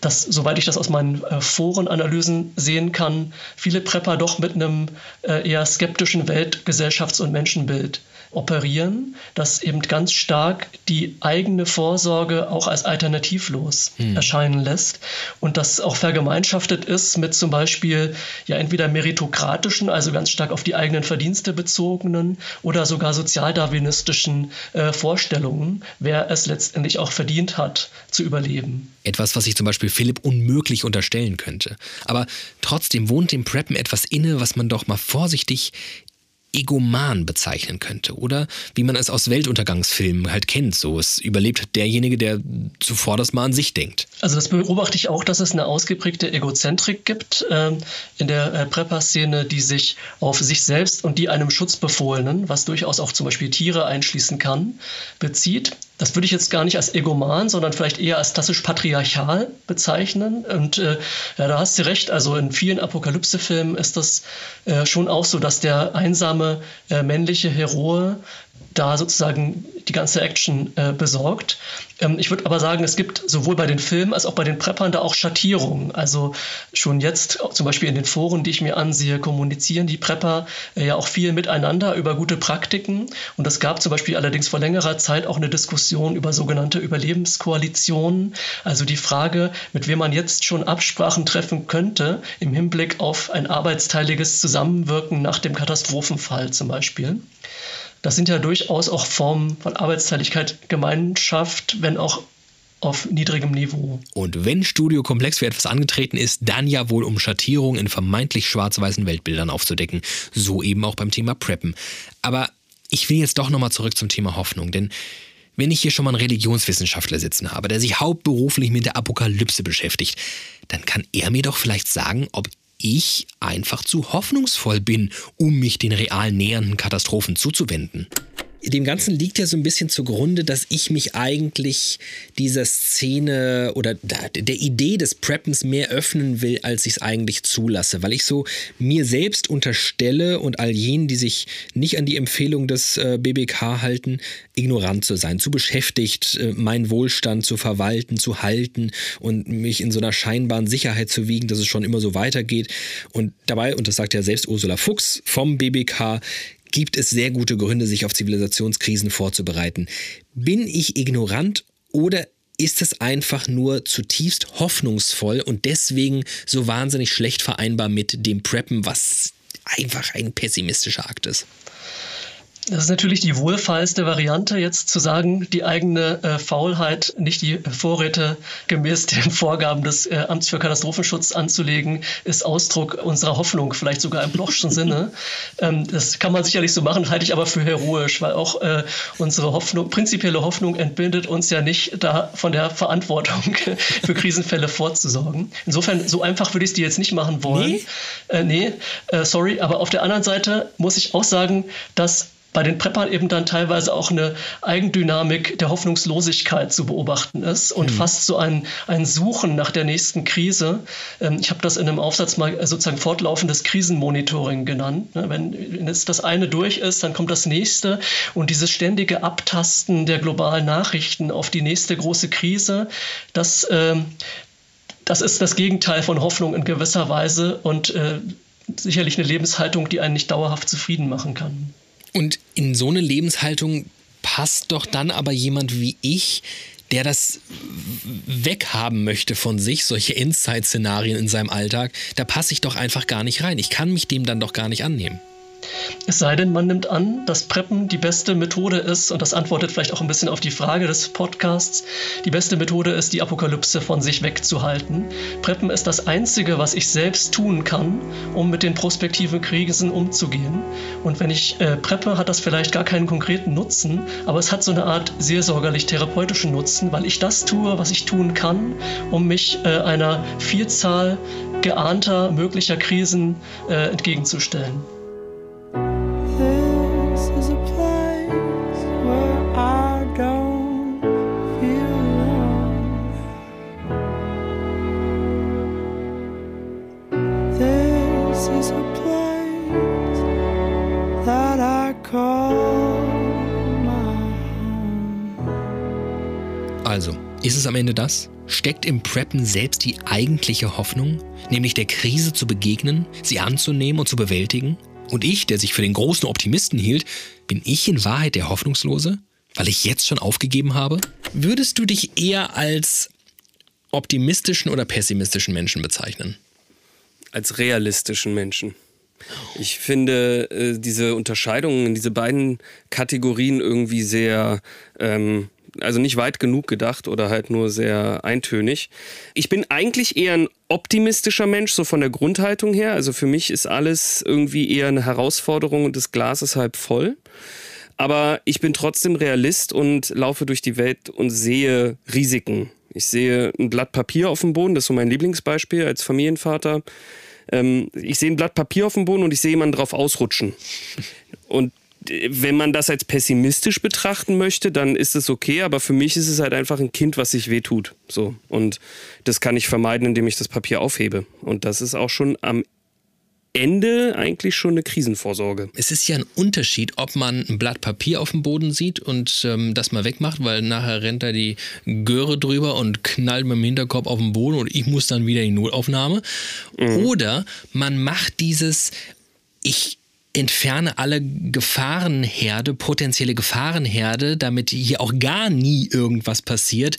L: dass, soweit ich das aus meinen äh, Forenanalysen sehen kann, viele Prepper doch mit einem äh, eher skeptischen Welt-, Gesellschafts- und Menschenbild operieren, das eben ganz stark die eigene Vorsorge auch als alternativlos hm. erscheinen lässt und das auch vergemeinschaftet ist mit zum Beispiel ja entweder meritokratischen, also ganz stark auf die eigenen Verdienste bezogenen oder sogar sozialdarwinistischen äh, Vorstellungen, wer es letztendlich auch verdient hat zu überleben.
F: Etwas, was ich zum Beispiel Philipp unmöglich unterstellen könnte. Aber trotzdem wohnt dem Preppen etwas inne, was man doch mal vorsichtig Egoman bezeichnen könnte. Oder wie man es aus Weltuntergangsfilmen halt kennt. So, es überlebt derjenige, der zuvor das mal an sich denkt.
L: Also das beobachte ich auch, dass es eine ausgeprägte Egozentrik gibt äh, in der äh, Prepper-Szene, die sich auf sich selbst und die einem Schutzbefohlenen, was durchaus auch zum Beispiel Tiere einschließen kann, bezieht. Das würde ich jetzt gar nicht als Egoman, sondern vielleicht eher als klassisch patriarchal bezeichnen. Und äh, ja, da hast du recht. Also in vielen Apokalypse-Filmen ist das äh, schon auch so, dass der einsame äh, männliche Heroe da sozusagen die ganze Action äh, besorgt. Ähm, ich würde aber sagen, es gibt sowohl bei den Filmen als auch bei den Preppern da auch Schattierungen. Also schon jetzt, zum Beispiel in den Foren, die ich mir ansehe, kommunizieren die Prepper äh, ja auch viel miteinander über gute Praktiken. Und es gab zum Beispiel allerdings vor längerer Zeit auch eine Diskussion über sogenannte Überlebenskoalitionen. Also die Frage, mit wem man jetzt schon Absprachen treffen könnte im Hinblick auf ein arbeitsteiliges Zusammenwirken nach dem Katastrophenfall zum Beispiel. Das sind ja durchaus auch Formen von Arbeitsteiligkeit, Gemeinschaft, wenn auch auf niedrigem Niveau.
F: Und wenn Studio Komplex für etwas angetreten ist, dann ja wohl um Schattierungen in vermeintlich schwarz-weißen Weltbildern aufzudecken. So eben auch beim Thema Preppen. Aber ich will jetzt doch nochmal zurück zum Thema Hoffnung, denn wenn ich hier schon mal einen Religionswissenschaftler sitzen habe, der sich hauptberuflich mit der Apokalypse beschäftigt, dann kann er mir doch vielleicht sagen, ob ich einfach zu hoffnungsvoll bin, um mich den real nähernden Katastrophen zuzuwenden dem Ganzen liegt ja so ein bisschen zugrunde, dass ich mich eigentlich dieser Szene oder der Idee des Preppens mehr öffnen will, als ich es eigentlich zulasse, weil ich so mir selbst unterstelle und all jenen, die sich nicht an die Empfehlung des äh, BBK halten, ignorant zu sein, zu beschäftigt, äh, meinen Wohlstand zu verwalten, zu halten und mich in so einer scheinbaren Sicherheit zu wiegen, dass es schon immer so weitergeht. Und dabei, und das sagt ja selbst Ursula Fuchs vom BBK, gibt es sehr gute Gründe, sich auf Zivilisationskrisen vorzubereiten. Bin ich ignorant oder ist es einfach nur zutiefst hoffnungsvoll und deswegen so wahnsinnig schlecht vereinbar mit dem Preppen, was einfach ein pessimistischer Akt ist?
L: Das ist natürlich die wohlfeilste Variante, jetzt zu sagen, die eigene äh, Faulheit, nicht die Vorräte gemäß den [LAUGHS] Vorgaben des äh, Amts für Katastrophenschutz anzulegen, ist Ausdruck unserer Hoffnung, vielleicht sogar im Blochschen Sinne. [LAUGHS] Ähm, das kann man sicherlich so machen, halte ich aber für heroisch, weil auch äh, unsere Hoffnung, prinzipielle Hoffnung entbindet uns ja nicht da von der Verantwortung [LAUGHS] für Krisenfälle vorzusorgen. Insofern, so einfach würde ich es dir jetzt nicht machen wollen. Nee, äh, nee äh, sorry, aber auf der anderen Seite muss ich auch sagen, dass bei den Preppern eben dann teilweise auch eine Eigendynamik der Hoffnungslosigkeit zu beobachten ist und mhm. fast so ein, ein Suchen nach der nächsten Krise. Ähm, ich habe das in einem Aufsatz mal sozusagen fortlaufendes Krisenmonitoring genannt. Ne, wenn, wenn jetzt das eine durch ist, dann kommt das nächste und dieses ständige Abtasten der globalen Nachrichten auf die nächste große Krise, das, ähm, das ist das Gegenteil von Hoffnung in gewisser Weise und äh, sicherlich eine Lebenshaltung, die einen nicht dauerhaft zufrieden machen kann.
F: Und in so eine Lebenshaltung passt doch dann aber jemand wie ich, der das weghaben möchte von sich, solche Endzeit-Szenarien in seinem Alltag, da passe ich doch einfach gar nicht rein. Ich kann mich dem dann doch gar nicht annehmen.
L: Es sei denn, man nimmt an, dass Preppen die beste Methode ist, und das antwortet vielleicht auch ein bisschen auf die Frage des Podcasts, die beste Methode ist, die Apokalypse von sich wegzuhalten. Preppen ist das Einzige, was ich selbst tun kann, um mit den prospektiven Krisen umzugehen. Und wenn ich äh, preppe, hat das vielleicht gar keinen konkreten Nutzen, aber es hat so eine Art seelsorgerlich-therapeutischen Nutzen, weil ich das tue, was ich tun kann, um mich äh, einer Vielzahl geahnter möglicher Krisen äh, entgegenzustellen.
F: Ist es am Ende das? Steckt im Preppen selbst die eigentliche Hoffnung, nämlich der Krise zu begegnen, sie anzunehmen und zu bewältigen? Und ich, der sich für den großen Optimisten hielt, bin ich in Wahrheit der Hoffnungslose, weil ich jetzt schon aufgegeben habe? Würdest du dich eher als optimistischen oder pessimistischen Menschen bezeichnen?
H: Als realistischen Menschen. Ich finde äh, diese Unterscheidungen in diese beiden Kategorien irgendwie sehr ähm, also nicht weit genug gedacht oder halt nur sehr eintönig. Ich bin eigentlich eher ein optimistischer Mensch, so von der Grundhaltung her. Also für mich ist alles irgendwie eher eine Herausforderung und das Glas ist halb voll. Aber ich bin trotzdem Realist und laufe durch die Welt und sehe Risiken. Ich sehe ein Blatt Papier auf dem Boden, das ist so mein Lieblingsbeispiel als Familienvater. Ähm, ich sehe ein Blatt Papier auf dem Boden und ich sehe jemanden drauf ausrutschen. Und wenn man das als pessimistisch betrachten möchte, dann ist es okay, aber für mich ist es halt einfach ein Kind, was sich wehtut. So. Und das kann ich vermeiden, indem ich das Papier aufhebe. Und das ist auch schon am Ende eigentlich schon eine Krisenvorsorge.
F: Es ist ja ein Unterschied, ob man ein Blatt Papier auf dem Boden sieht und ähm, das mal wegmacht, weil nachher rennt da die Göre drüber und knallt mit dem Hinterkopf auf den Boden und ich muss dann wieder in die Notaufnahme. Mhm. Oder man macht dieses, ich entferne alle Gefahrenherde, potenzielle Gefahrenherde, damit hier auch gar nie irgendwas passiert,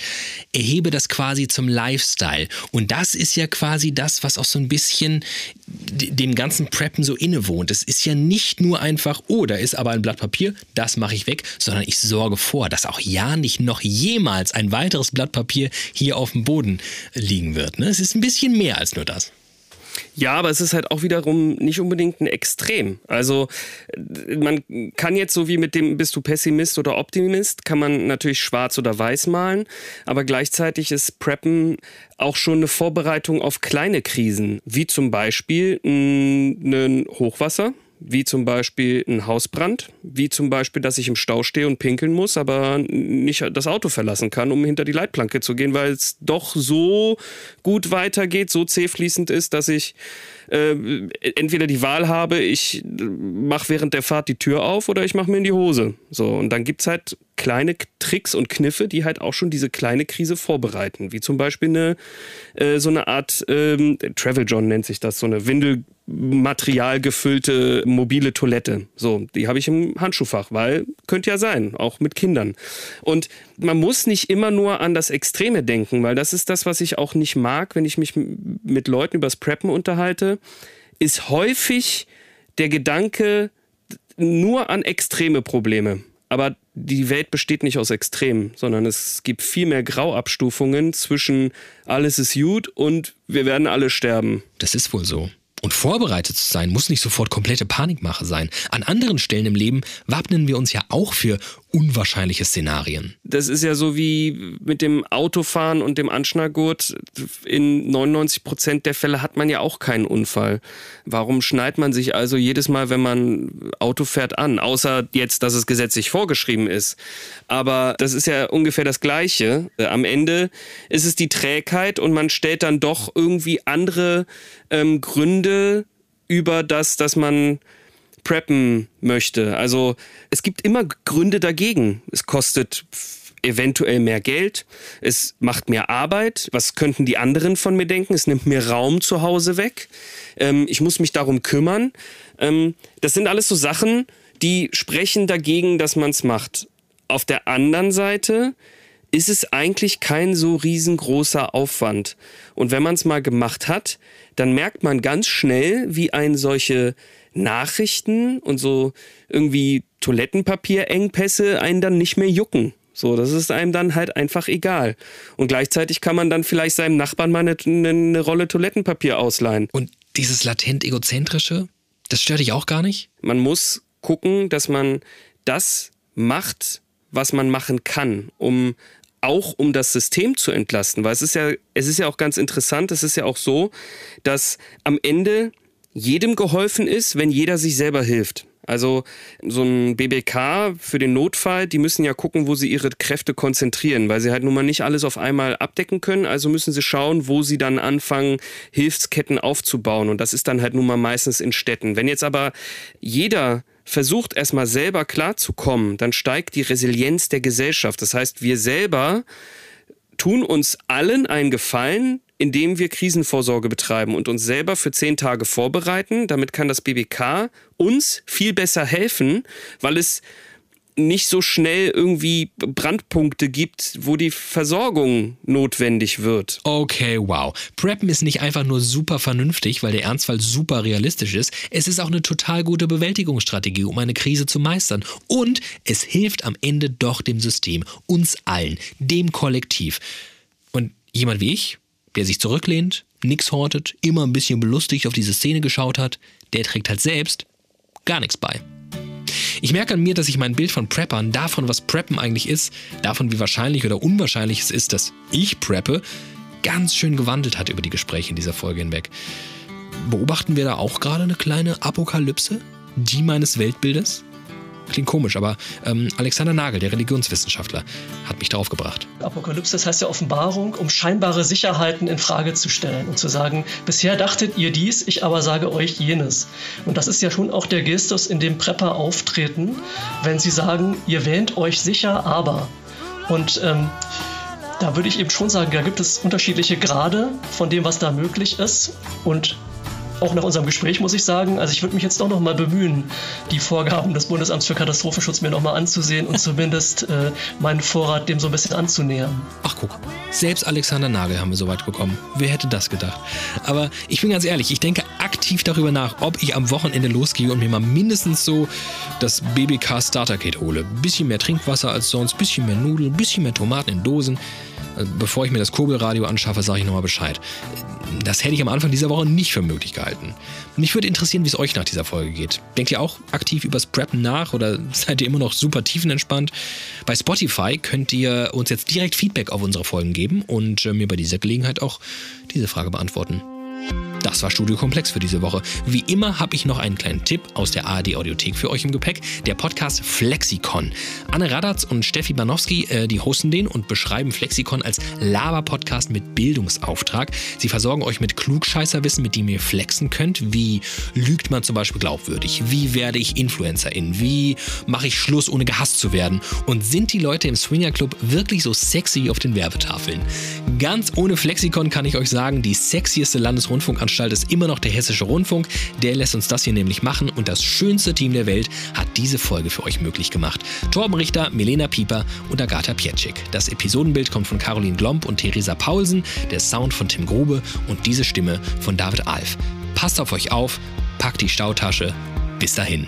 F: erhebe das quasi zum Lifestyle. Und das ist ja quasi das, was auch so ein bisschen dem ganzen Preppen so innewohnt. Es ist ja nicht nur einfach, oh, da ist aber ein Blatt Papier, das mache ich weg, sondern ich sorge vor, dass auch ja nicht noch jemals ein weiteres Blatt Papier hier auf dem Boden liegen wird. Ne? Es ist ein bisschen mehr als nur das.
H: Ja, aber es ist halt auch wiederum nicht unbedingt ein Extrem. Also man kann jetzt so wie mit dem bist du Pessimist oder Optimist, kann man natürlich schwarz oder weiß malen, aber gleichzeitig ist Preppen auch schon eine Vorbereitung auf kleine Krisen, wie zum Beispiel ein Hochwasser wie zum Beispiel ein Hausbrand, wie zum Beispiel, dass ich im Stau stehe und pinkeln muss, aber nicht das Auto verlassen kann, um hinter die Leitplanke zu gehen, weil es doch so gut weitergeht, so zähfließend ist, dass ich äh, entweder die Wahl habe, ich mache während der Fahrt die Tür auf oder ich mache mir in die Hose. So, und dann gibt es halt kleine Tricks und Kniffe, die halt auch schon diese kleine Krise vorbereiten. Wie zum Beispiel eine, äh, so eine Art, ähm, Travel John nennt sich das, so eine Windelmaterial gefüllte mobile Toilette. So, die habe ich im Handschuhfach, weil könnte ja sein, auch mit Kindern. Und man muss nicht immer nur an das Extreme denken, weil das ist das, was ich auch nicht mag, wenn ich mich mit Leuten übers Preppen unterhalte, ist häufig der Gedanke nur an extreme Probleme. Aber die Welt besteht nicht aus Extremen, sondern es gibt viel mehr Grauabstufungen zwischen alles ist gut und wir werden alle sterben.
F: Das ist wohl so. Und vorbereitet zu sein muss nicht sofort komplette Panikmache sein. An anderen Stellen im Leben wappnen wir uns ja auch für unwahrscheinliche Szenarien.
H: Das ist ja so wie mit dem Autofahren und dem Anschnallgurt. In 99 Prozent der Fälle hat man ja auch keinen Unfall. Warum schneidet man sich also jedes Mal, wenn man Auto fährt, an? Außer jetzt, dass es gesetzlich vorgeschrieben ist. Aber das ist ja ungefähr das Gleiche. Am Ende ist es die Trägheit und man stellt dann doch irgendwie andere ähm, Gründe über das, dass man preppen möchte. Also es gibt immer Gründe dagegen. Es kostet eventuell mehr Geld, es macht mehr Arbeit, was könnten die anderen von mir denken, es nimmt mir Raum zu Hause weg, ähm, ich muss mich darum kümmern. Ähm, das sind alles so Sachen, die sprechen dagegen, dass man es macht. Auf der anderen Seite ist es eigentlich kein so riesengroßer Aufwand. Und wenn man es mal gemacht hat, dann merkt man ganz schnell, wie ein solche Nachrichten und so irgendwie Toilettenpapierengpässe einen dann nicht mehr jucken. So, das ist einem dann halt einfach egal. Und gleichzeitig kann man dann vielleicht seinem Nachbarn mal eine, eine Rolle Toilettenpapier ausleihen.
F: Und dieses latent egozentrische, das stört dich auch gar nicht?
H: Man muss gucken, dass man das macht, was man machen kann, um auch um das System zu entlasten, weil es ist ja es ist ja auch ganz interessant, es ist ja auch so, dass am Ende jedem geholfen ist, wenn jeder sich selber hilft. Also so ein BBK für den Notfall, die müssen ja gucken, wo sie ihre Kräfte konzentrieren, weil sie halt nun mal nicht alles auf einmal abdecken können. Also müssen sie schauen, wo sie dann anfangen, Hilfsketten aufzubauen. Und das ist dann halt nun mal meistens in Städten. Wenn jetzt aber jeder versucht erstmal selber klarzukommen, dann steigt die Resilienz der Gesellschaft. Das heißt, wir selber tun uns allen einen Gefallen, indem wir Krisenvorsorge betreiben und uns selber für zehn Tage vorbereiten. Damit kann das BBK uns viel besser helfen, weil es nicht so schnell irgendwie Brandpunkte gibt, wo die Versorgung notwendig wird.
F: Okay, wow. Preppen ist nicht einfach nur super vernünftig, weil der Ernstfall super realistisch ist. Es ist auch eine total gute Bewältigungsstrategie, um eine Krise zu meistern. Und es hilft am Ende doch dem System, uns allen, dem Kollektiv. Und jemand wie ich, der sich zurücklehnt, nichts hortet, immer ein bisschen belustigt auf diese Szene geschaut hat, der trägt halt selbst gar nichts bei. Ich merke an mir, dass sich mein Bild von Preppern, davon, was Preppen eigentlich ist, davon, wie wahrscheinlich oder unwahrscheinlich es ist, dass ich preppe, ganz schön gewandelt hat über die Gespräche in dieser Folge hinweg. Beobachten wir da auch gerade eine kleine Apokalypse? Die meines Weltbildes? Klingt komisch, aber ähm, Alexander Nagel, der Religionswissenschaftler, hat mich darauf gebracht.
L: Apokalypse, das heißt ja Offenbarung, um scheinbare Sicherheiten in Frage zu stellen und zu sagen, bisher dachtet ihr dies, ich aber sage euch jenes. Und das ist ja schon auch der Gestus, in dem Prepper auftreten, wenn sie sagen, ihr wähnt euch sicher, aber. Und ähm, da würde ich eben schon sagen, da gibt es unterschiedliche Grade von dem, was da möglich ist. Und auch nach unserem Gespräch muss ich sagen, also ich würde mich jetzt doch noch mal bemühen, die Vorgaben des Bundesamts für Katastrophenschutz mir noch mal anzusehen und zumindest äh, meinen Vorrat dem so ein bisschen anzunähern.
F: Ach guck, selbst Alexander Nagel haben wir so weit bekommen. Wer hätte das gedacht? Aber ich bin ganz ehrlich, ich denke aktiv darüber nach, ob ich am Wochenende losgehe und mir mal mindestens so das BBK Starter Kit hole. Bisschen mehr Trinkwasser als sonst, bisschen mehr Nudeln, bisschen mehr Tomaten in Dosen. Äh, bevor ich mir das Kurbelradio anschaffe, sage ich nochmal Bescheid. Das hätte ich am Anfang dieser Woche nicht für möglich gehalten. Mich würde interessieren, wie es euch nach dieser Folge geht. Denkt ihr auch aktiv übers Preppen nach oder [LAUGHS] seid ihr immer noch super tiefenentspannt? Bei Spotify könnt ihr uns jetzt direkt Feedback auf unsere Folgen geben und äh, mir bei dieser Gelegenheit auch diese Frage beantworten. Das war Studio Komplex für diese Woche. Wie immer habe ich noch einen kleinen Tipp aus der ARD Audiothek für euch im Gepäck. Der Podcast Flexikon. Anne Radatz und Steffi Banowski, äh, die hosten den und beschreiben Flexikon als Laber-Podcast mit Bildungsauftrag. Sie versorgen euch mit Klugscheißerwissen, mit dem ihr flexen könnt. Wie lügt man zum Beispiel glaubwürdig? Wie werde ich Influencerin? Wie mache ich Schluss, ohne gehasst zu werden? Und sind die Leute im Swinger Club wirklich so sexy auf den Werbetafeln? Ganz ohne Flexikon kann ich euch sagen, die sexieste Landesrundfunkanstalt Anstalt ist immer noch der Hessische Rundfunk. Der lässt uns das hier nämlich machen und das schönste Team der Welt hat diese Folge für euch möglich gemacht. Torben Richter, Milena Pieper und Agatha Pietschik. Das Episodenbild kommt von Caroline Glomb und Theresa Paulsen, der Sound von Tim Grube und diese Stimme von David Alf. Passt auf euch auf, packt die Stautasche. Bis dahin.